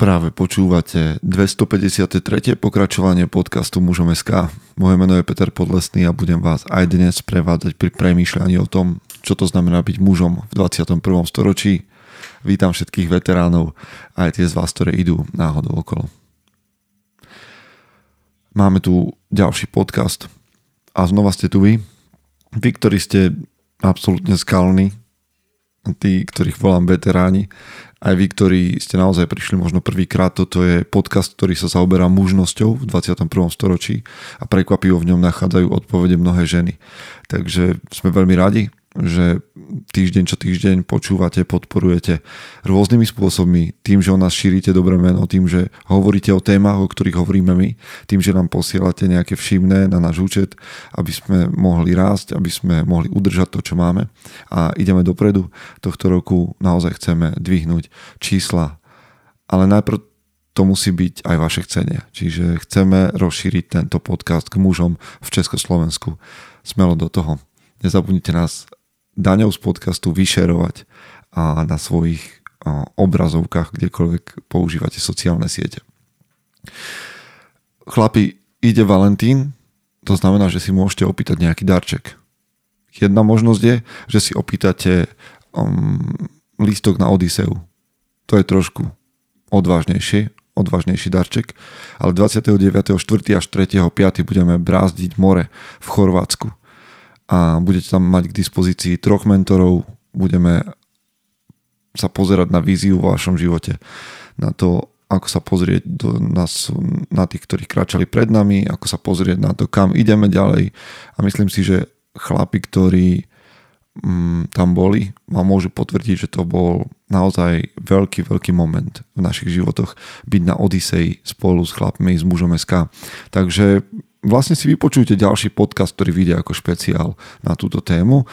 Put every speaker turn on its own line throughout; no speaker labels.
Práve počúvate 253. pokračovanie podcastu Mužom SK. Moje meno je Peter Podlesný a budem vás aj dnes prevádzať pri premýšľaní o tom, čo to znamená byť mužom v 21. storočí. Vítam všetkých veteránov aj tie z vás, ktoré idú náhodou okolo. Máme tu ďalší podcast a znova ste tu vy. Vy, ktorí ste absolútne skalní, tí, ktorých volám veteráni, aj vy, ktorí ste naozaj prišli možno prvýkrát, toto je podcast, ktorý sa zaoberá mužnosťou v 21. storočí a prekvapivo v ňom nachádzajú odpovede mnohé ženy. Takže sme veľmi radi, že týždeň čo týždeň počúvate, podporujete rôznymi spôsobmi, tým, že o nás šírite dobré meno, tým, že hovoríte o témach, o ktorých hovoríme my, tým, že nám posielate nejaké všimné na náš účet, aby sme mohli rásť, aby sme mohli udržať to, čo máme a ideme dopredu. Tohto roku naozaj chceme dvihnúť čísla, ale najprv to musí byť aj vaše chcenie. Čiže chceme rozšíriť tento podcast k mužom v Československu. Smelo do toho. Nezabudnite nás daňou z podcastu vyšerovať a na svojich obrazovkách, kdekoľvek používate sociálne siete. Chlapi, ide Valentín, to znamená, že si môžete opýtať nejaký darček. Jedna možnosť je, že si opýtate um, lístok na Odiseu. To je trošku odvážnejšie, odvážnejší darček, ale 29.4. až 3.5. budeme brázdiť more v Chorvátsku a budete tam mať k dispozícii troch mentorov, budeme sa pozerať na víziu vo vašom živote, na to, ako sa pozrieť do nás, na tých, ktorí kráčali pred nami, ako sa pozrieť na to, kam ideme ďalej. A myslím si, že chlapi, ktorí mm, tam boli, vám môžu potvrdiť, že to bol naozaj veľký, veľký moment v našich životoch byť na Odisei spolu s chlapmi z mužom SK. Takže vlastne si vypočujte ďalší podcast, ktorý vyjde ako špeciál na túto tému.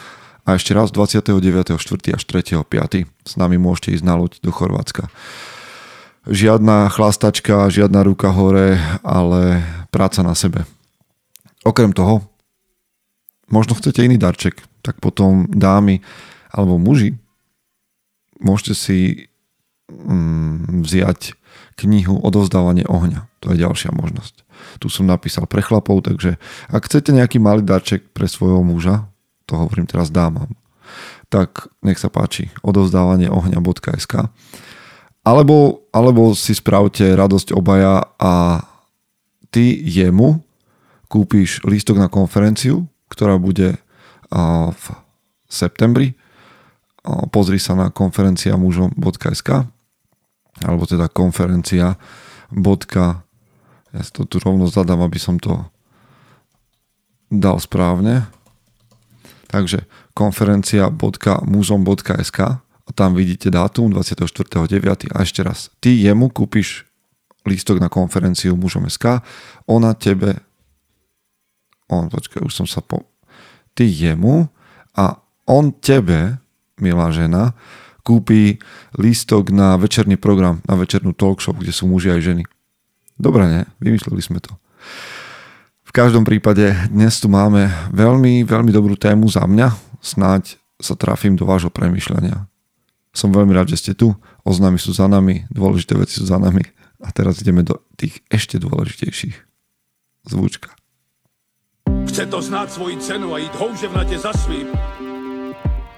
A ešte raz 29.4. až 3.5. s nami môžete ísť na loď do Chorvátska. Žiadna chlastačka, žiadna ruka hore, ale práca na sebe. Okrem toho, možno chcete iný darček, tak potom dámy alebo muži môžete si mm, vziať knihu Odovzdávanie ohňa. To je ďalšia možnosť. Tu som napísal pre chlapov, takže ak chcete nejaký malý darček pre svojho muža, to hovorím teraz dámam, tak nech sa páči, odovzdávanie ohňa.sk alebo, alebo si spravte radosť obaja a ty jemu kúpiš lístok na konferenciu, ktorá bude v septembri. Pozri sa na konferencia mužom.sk alebo teda konferencia ja si to tu rovno zadám, aby som to dal správne. Takže konferencia.muzom.sk a tam vidíte dátum 24.9. A ešte raz, ty jemu kúpiš lístok na konferenciu mužom.sk, ona tebe on, počkaj, už som sa po... Ty jemu a on tebe, milá žena, kúpi lístok na večerný program, na večernú talk show, kde sú muži aj ženy. Dobre, ne? Vymysleli sme to. V každom prípade dnes tu máme veľmi, veľmi dobrú tému za mňa. Snáď sa trafím do vášho premyšľania. Som veľmi rád, že ste tu. Oznámy sú za nami, dôležité veci sú za nami. A teraz ideme do tých ešte dôležitejších. Zvučka.
Chce to znát svoji cenu a jít houževnatě za svým.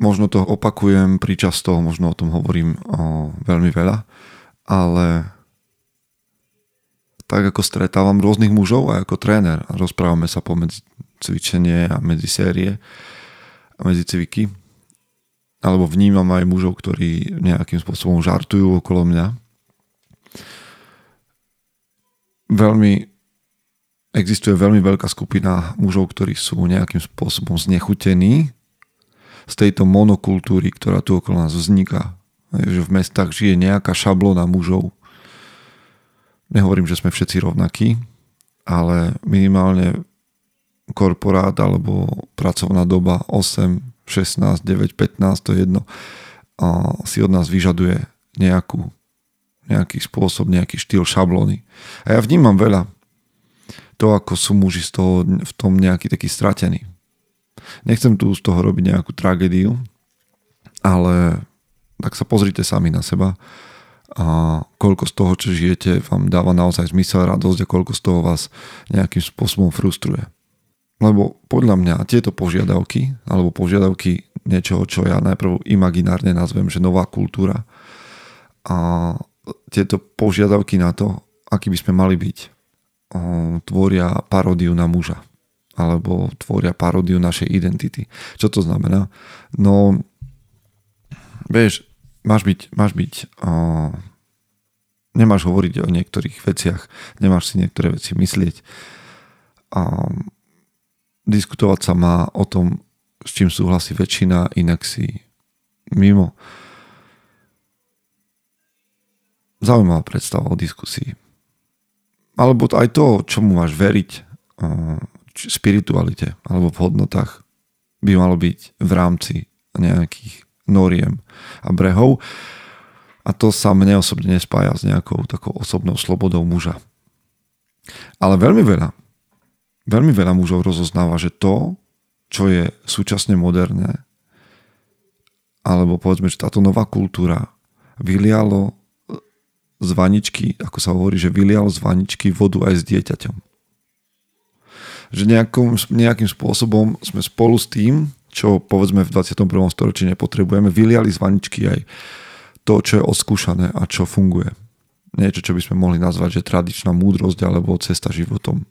Možno to opakujem pričasto, možno o tom hovorím o, veľmi veľa, ale tak ako stretávam rôznych mužov a ako tréner a rozprávame sa pomedzi cvičenie a medzi série a medzi cviky, alebo vnímam aj mužov, ktorí nejakým spôsobom žartujú okolo mňa. Veľmi existuje veľmi veľká skupina mužov, ktorí sú nejakým spôsobom znechutení z tejto monokultúry, ktorá tu okolo nás vzniká. Že v mestách žije nejaká šablona mužov. Nehovorím, že sme všetci rovnakí, ale minimálne korporát alebo pracovná doba 8, 16, 9, 15, to je jedno, a si od nás vyžaduje nejakú, nejaký spôsob, nejaký štýl šablóny. A ja vnímam veľa to, ako sú muži z toho, v tom nejaký taký stratený. Nechcem tu z toho robiť nejakú tragédiu, ale tak sa pozrite sami na seba a koľko z toho, čo žijete, vám dáva naozaj zmysel, radosť a koľko z toho vás nejakým spôsobom frustruje. Lebo podľa mňa tieto požiadavky, alebo požiadavky niečoho, čo ja najprv imaginárne nazvem, že nová kultúra, a tieto požiadavky na to, aký by sme mali byť, tvoria paródiu na muža alebo tvoria paródiu našej identity. Čo to znamená? No, vieš, máš byť, máš byť uh, nemáš hovoriť o niektorých veciach, nemáš si niektoré veci myslieť. Um, diskutovať sa má o tom, s čím súhlasí väčšina, inak si mimo. Zaujímavá predstava o diskusii. Alebo aj to, čomu máš veriť, spiritualite alebo v hodnotách by malo byť v rámci nejakých noriem a brehov. A to sa mne osobne nespája s nejakou takou osobnou slobodou muža. Ale veľmi veľa veľmi veľa mužov rozoznáva, že to, čo je súčasne moderné, alebo povedzme, že táto nová kultúra vylialo z vaničky, ako sa hovorí, že vylialo z vaničky vodu aj s dieťaťom. Že nejakým, nejakým spôsobom sme spolu s tým, čo povedzme v 21. storočí nepotrebujeme, vyliali z vaničky aj to, čo je oskúšané a čo funguje. Niečo, čo by sme mohli nazvať, že tradičná múdrosť alebo cesta životom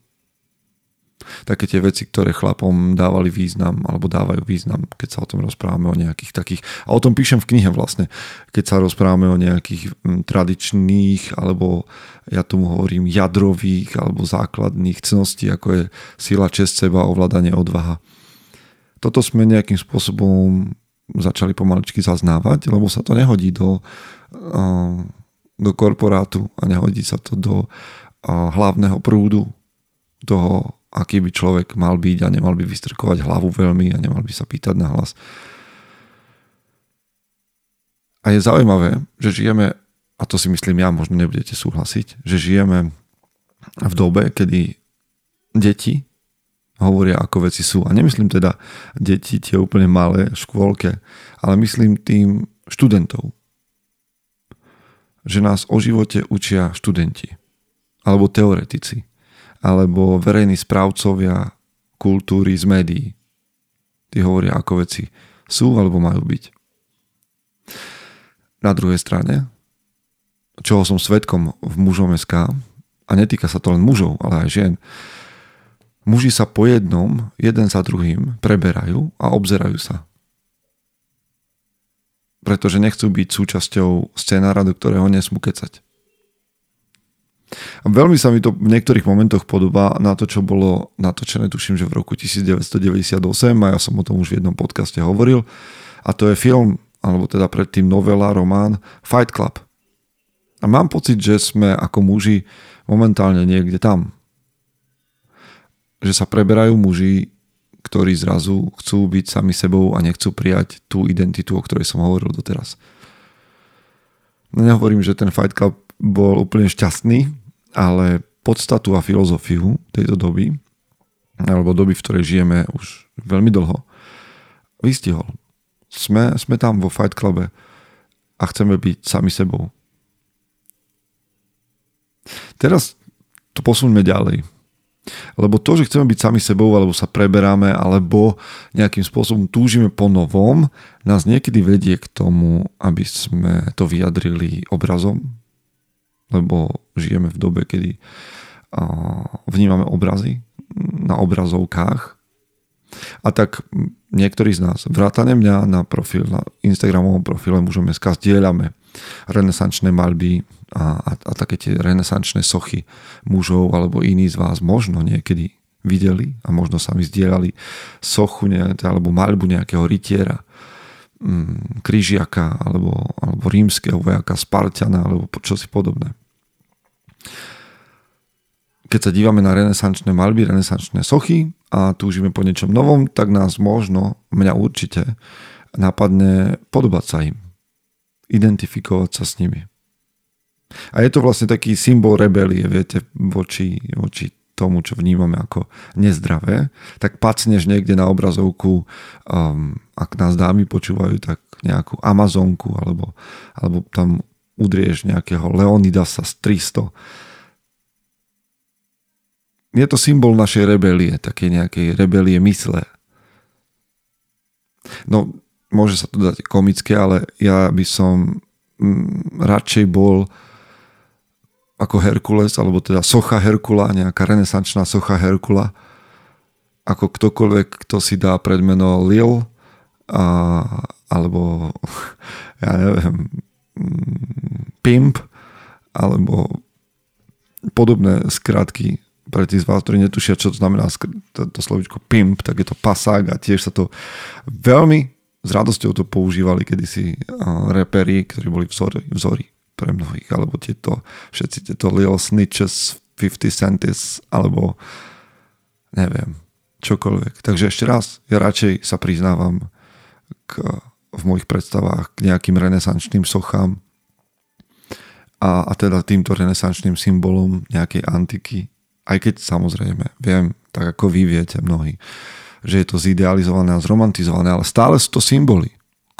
také tie veci, ktoré chlapom dávali význam alebo dávajú význam, keď sa o tom rozprávame o nejakých takých, a o tom píšem v knihe vlastne, keď sa rozprávame o nejakých tradičných alebo ja tomu hovorím jadrových alebo základných cností, ako je sila, čest seba, ovládanie, odvaha. Toto sme nejakým spôsobom začali pomaličky zaznávať, lebo sa to nehodí do, do korporátu a nehodí sa to do hlavného prúdu toho aký by človek mal byť a nemal by vystrkovať hlavu veľmi a nemal by sa pýtať na hlas. A je zaujímavé, že žijeme, a to si myslím ja, možno nebudete súhlasiť, že žijeme v dobe, kedy deti hovoria, ako veci sú. A nemyslím teda deti tie úplne malé v škôlke, ale myslím tým študentov. Že nás o živote učia študenti alebo teoretici alebo verejní správcovia kultúry z médií. Tí hovoria, ako veci sú alebo majú byť. Na druhej strane, čoho som svetkom v mužom SK, a netýka sa to len mužov, ale aj žien, muži sa po jednom, jeden za druhým, preberajú a obzerajú sa. Pretože nechcú byť súčasťou scenára, do ktorého nesmú kecať. Veľmi sa mi to v niektorých momentoch podobá na to, čo bolo natočené, tuším, že v roku 1998 a ja som o tom už v jednom podcaste hovoril. A to je film, alebo teda predtým novela, román Fight Club. A mám pocit, že sme ako muži momentálne niekde tam. Že sa preberajú muži, ktorí zrazu chcú byť sami sebou a nechcú prijať tú identitu, o ktorej som hovoril doteraz. No nehovorím, že ten Fight Club bol úplne šťastný, ale podstatu a filozofiu tejto doby, alebo doby, v ktorej žijeme už veľmi dlho, vystihol. Sme, sme tam vo Fight Clube a chceme byť sami sebou. Teraz to posuňme ďalej. Lebo to, že chceme byť sami sebou, alebo sa preberáme, alebo nejakým spôsobom túžime po novom, nás niekedy vedie k tomu, aby sme to vyjadrili obrazom, lebo žijeme v dobe, kedy vnímame obrazy na obrazovkách. A tak niektorí z nás, vrátane mňa na profil, na Instagramovom profile môžeme zdieľame renesančné malby a, a, a také tie renesančné sochy mužov alebo iní z vás možno niekedy videli a možno sami zdieľali sochu ne, alebo malbu nejakého rytiera krížiaka alebo, alebo rímskeho vojaka, Spartiana alebo čosi podobné. Keď sa dívame na renesančné malby, renesančné sochy a túžime po niečom novom, tak nás možno, mňa určite, napadne podobať sa im. Identifikovať sa s nimi. A je to vlastne taký symbol rebelie, viete, voči, voči tomu, čo vnímame ako nezdravé, tak pacneš niekde na obrazovku, um, ak nás dámy počúvajú, tak nejakú Amazonku, alebo, alebo tam udrieš nejakého Leonidasa z 300. Je to symbol našej rebelie, také nejakej rebelie mysle. No, môže sa to dať komické, ale ja by som mm, radšej bol ako Herkules, alebo teda socha Herkula, nejaká renesančná socha Herkula, ako ktokoľvek, kto si dá predmeno Lil, a, alebo ja neviem, mm, Pimp, alebo podobné skratky pre tých z vás, ktorí netušia, čo to znamená to, to slovičko pimp, tak je to pasák a tiež sa to veľmi s radosťou to používali kedysi reperi, ktorí boli vzory, vzory pre mnohých, alebo tieto, všetci tieto Lil Snitches, 50 Centis, alebo neviem, čokoľvek. Takže ešte raz, ja radšej sa priznávam k, v mojich predstavách k nejakým renesančným sochám a, a teda týmto renesančným symbolom nejakej antiky, aj keď samozrejme viem, tak ako vy viete mnohí, že je to zidealizované a zromantizované, ale stále sú to symboly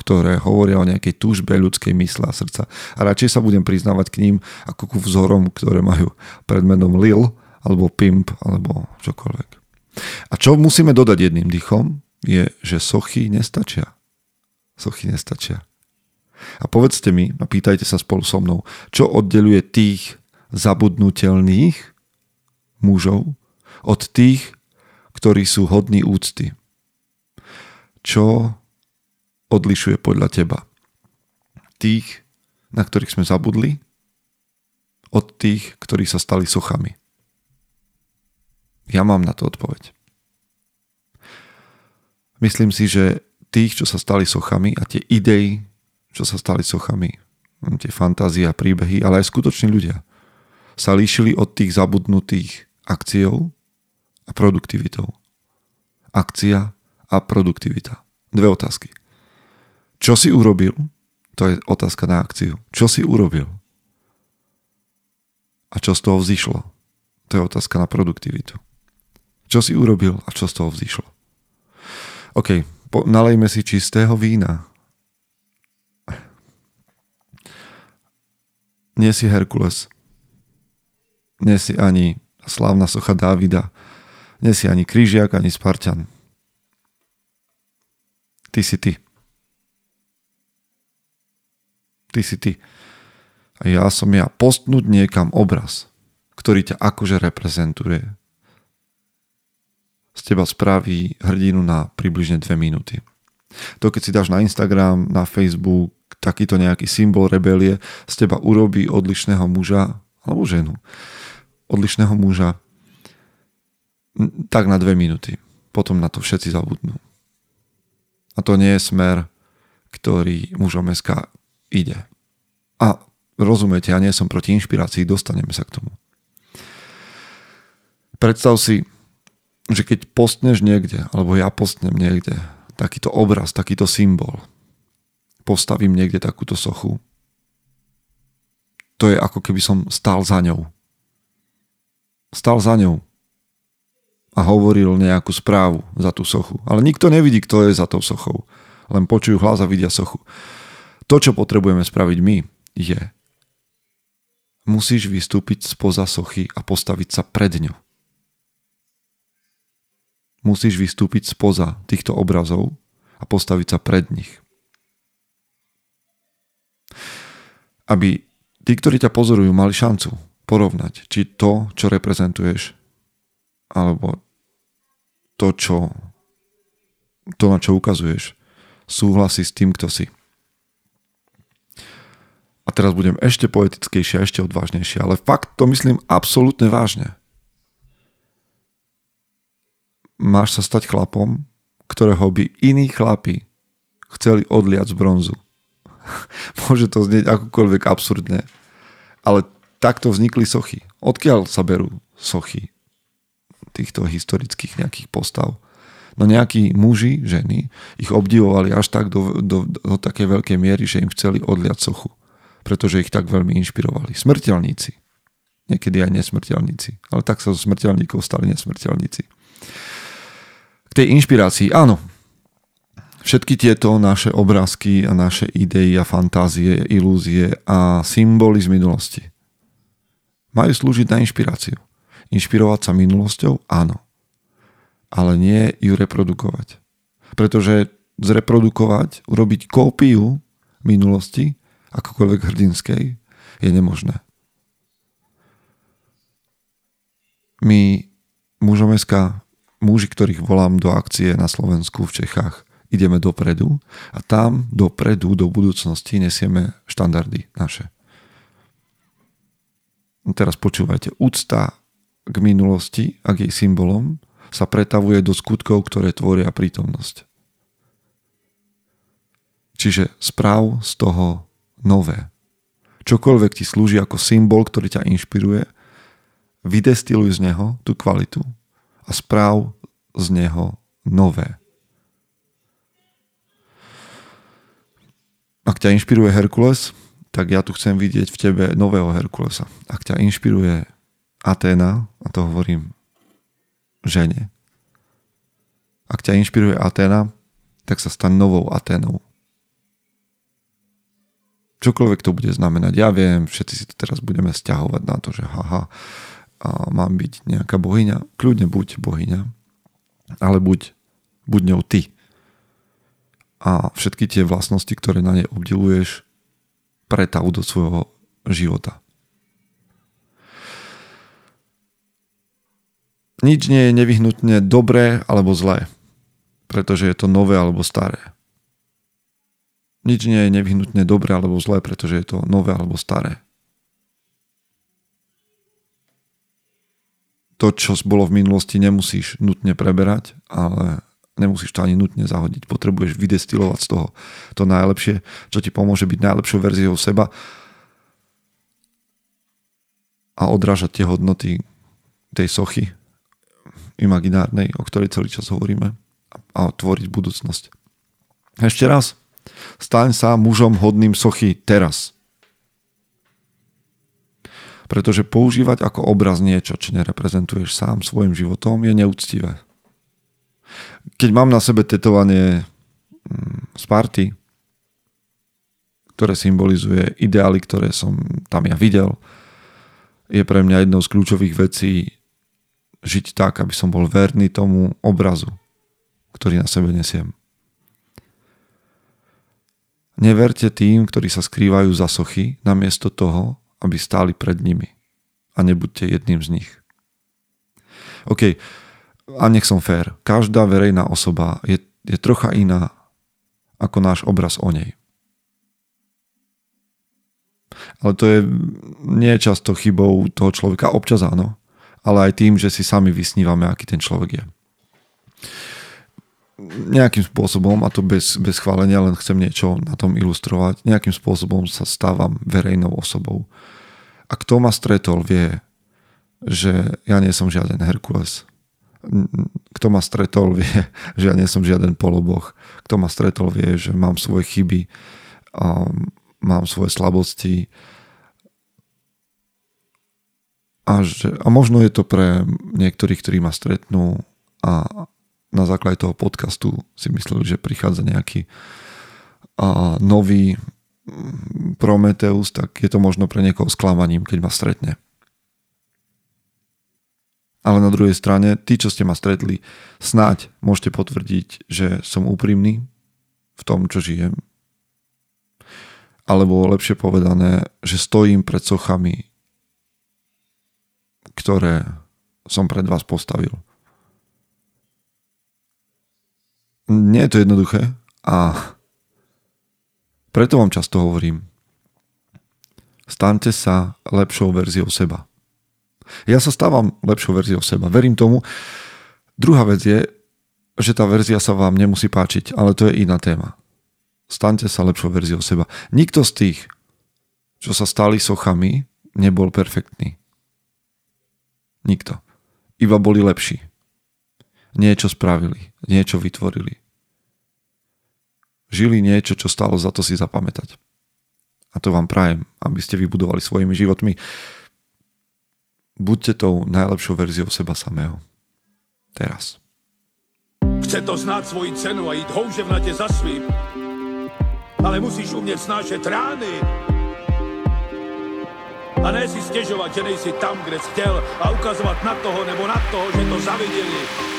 ktoré hovoria o nejakej túžbe ľudskej mysle a srdca. A radšej sa budem priznávať k ním ako ku vzorom, ktoré majú pred menom Lil, alebo Pimp, alebo čokoľvek. A čo musíme dodať jedným dýchom, je, že sochy nestačia. Sochy nestačia. A povedzte mi, a pýtajte sa spolu so mnou, čo oddeluje tých zabudnutelných mužov od tých, ktorí sú hodní úcty. Čo odlišuje podľa teba? Tých, na ktorých sme zabudli, od tých, ktorí sa stali sochami? Ja mám na to odpoveď. Myslím si, že tých, čo sa stali sochami a tie idei, čo sa stali sochami, tie fantázie a príbehy, ale aj skutoční ľudia, sa líšili od tých zabudnutých akciou a produktivitou. Akcia a produktivita. Dve otázky. Čo si urobil? To je otázka na akciu. Čo si urobil? A čo z toho vzýšlo? To je otázka na produktivitu. Čo si urobil a čo z toho vzýšlo? OK, po, nalejme si čistého vína. Nie si Herkules. Nie si ani slávna socha Dávida. Nie si ani Kryžiak, ani Spartan. Ty si ty. Ty si ty. A ja som ja. Postnúť niekam obraz, ktorý ťa akože reprezentuje, z teba spraví hrdinu na približne dve minúty. To keď si dáš na Instagram, na Facebook takýto nejaký symbol rebelie, z teba urobí odlišného muža alebo ženu. Odlišného muža tak na dve minúty. Potom na to všetci zabudnú. A to nie je smer, ktorý mužom SK ide. A rozumiete, ja nie som proti inšpirácii, dostaneme sa k tomu. Predstav si, že keď postneš niekde, alebo ja postnem niekde, takýto obraz, takýto symbol, postavím niekde takúto sochu, to je ako keby som stál za ňou. Stál za ňou a hovoril nejakú správu za tú sochu. Ale nikto nevidí, kto je za tou sochou. Len počujú hlas a vidia sochu. To, čo potrebujeme spraviť my, je musíš vystúpiť spoza sochy a postaviť sa pred ňou. Musíš vystúpiť spoza týchto obrazov a postaviť sa pred nich. Aby tí, ktorí ťa pozorujú, mali šancu porovnať, či to, čo reprezentuješ, alebo to, čo, to na čo ukazuješ, súhlasí s tým, kto si. A teraz budem ešte poetickejšie a ešte odvážnejšie, ale fakt to myslím absolútne vážne. Máš sa stať chlapom, ktorého by iní chlapi chceli odliať z bronzu. Môže to znieť akokoľvek absurdne, ale takto vznikli sochy. Odkiaľ sa berú sochy týchto historických nejakých postav? No nejakí muži, ženy ich obdivovali až tak do, do, do také veľkej miery, že im chceli odliať sochu, pretože ich tak veľmi inšpirovali. Smrteľníci. Niekedy aj nesmrteľníci. Ale tak sa zo smrteľníkov stali nesmrteľníci. K tej inšpirácii, áno, Všetky tieto naše obrázky a naše idei a fantázie, ilúzie a symboly z minulosti majú slúžiť na inšpiráciu. Inšpirovať sa minulosťou? Áno. Ale nie ju reprodukovať. Pretože zreprodukovať, urobiť kópiu minulosti, akokoľvek hrdinskej, je nemožné. My, mužom muži, ktorých volám do akcie na Slovensku, v Čechách, ideme dopredu a tam dopredu, do budúcnosti nesieme štandardy naše. Teraz počúvajte, úcta k minulosti a k jej symbolom sa pretavuje do skutkov, ktoré tvoria prítomnosť. Čiže správ z toho nové. Čokoľvek ti slúži ako symbol, ktorý ťa inšpiruje, vydestiluj z neho tú kvalitu a správ z neho nové. Ak ťa inšpiruje Herkules, tak ja tu chcem vidieť v tebe nového Herkulesa. Ak ťa inšpiruje Aténa, a to hovorím žene, ak ťa inšpiruje Aténa, tak sa staň novou Aténou. Čokoľvek to bude znamenať. Ja viem, všetci si to teraz budeme stiahovať na to, že haha, a mám byť nejaká bohyňa. Kľudne buď bohyňa, ale buď, buď ňou ty a všetky tie vlastnosti, ktoré na nej obdivuješ, pretav do svojho života. Nič nie je nevyhnutne dobré alebo zlé, pretože je to nové alebo staré. Nič nie je nevyhnutne dobré alebo zlé, pretože je to nové alebo staré. To, čo bolo v minulosti, nemusíš nutne preberať, ale Nemusíš to ani nutne zahodiť. Potrebuješ vydestilovať z toho to najlepšie, čo ti pomôže byť najlepšou verziou seba a odrážať tie hodnoty tej sochy imaginárnej, o ktorej celý čas hovoríme a tvoriť budúcnosť. Ešte raz, staň sa mužom hodným sochy teraz. Pretože používať ako obraz niečo, čo nereprezentuješ sám svojim životom, je neúctivé keď mám na sebe tetovanie Sparty, mm, ktoré symbolizuje ideály, ktoré som tam ja videl, je pre mňa jednou z kľúčových vecí žiť tak, aby som bol verný tomu obrazu, ktorý na sebe nesiem. Neverte tým, ktorí sa skrývajú za sochy, namiesto toho, aby stáli pred nimi. A nebuďte jedným z nich. OK, a nech som fér, každá verejná osoba je, je trocha iná ako náš obraz o nej. Ale to je nie často chybou toho človeka, občas áno, ale aj tým, že si sami vysnívame, aký ten človek je. Nejakým spôsobom, a to bez, bez chválenia, len chcem niečo na tom ilustrovať, nejakým spôsobom sa stávam verejnou osobou. A kto ma stretol, vie, že ja nie som žiaden Herkules, kto ma stretol, vie, že ja nie som žiaden poloboch. Kto ma stretol, vie, že mám svoje chyby, a mám svoje slabosti. A, že, a možno je to pre niektorých, ktorí ma stretnú a na základe toho podcastu si mysleli, že prichádza nejaký a, nový Prometeus, tak je to možno pre niekoho sklamaním, keď ma stretne. Ale na druhej strane, tí, čo ste ma stretli, snáď môžete potvrdiť, že som úprimný v tom, čo žijem. Alebo lepšie povedané, že stojím pred sochami, ktoré som pred vás postavil. Nie je to jednoduché a preto vám často hovorím, staňte sa lepšou verziou seba. Ja sa stávam lepšou verziou seba. Verím tomu. Druhá vec je, že tá verzia sa vám nemusí páčiť, ale to je iná téma. Staňte sa lepšou verziou seba. Nikto z tých, čo sa stali sochami, nebol perfektný. Nikto. Iba boli lepší. Niečo spravili, niečo vytvorili. Žili niečo, čo stalo za to si zapamätať. A to vám prajem, aby ste vybudovali svojimi životmi. Buďte tou najlepšou verziou seba samého. Teraz.
Chce to znát svoji cenu a jít houževnatě za svým. Ale musíš umět snášet rány. A ne si stěžovat, že nejsi tam, kde jsi chtěl a ukazovat na toho nebo na toho, že to zaviděli.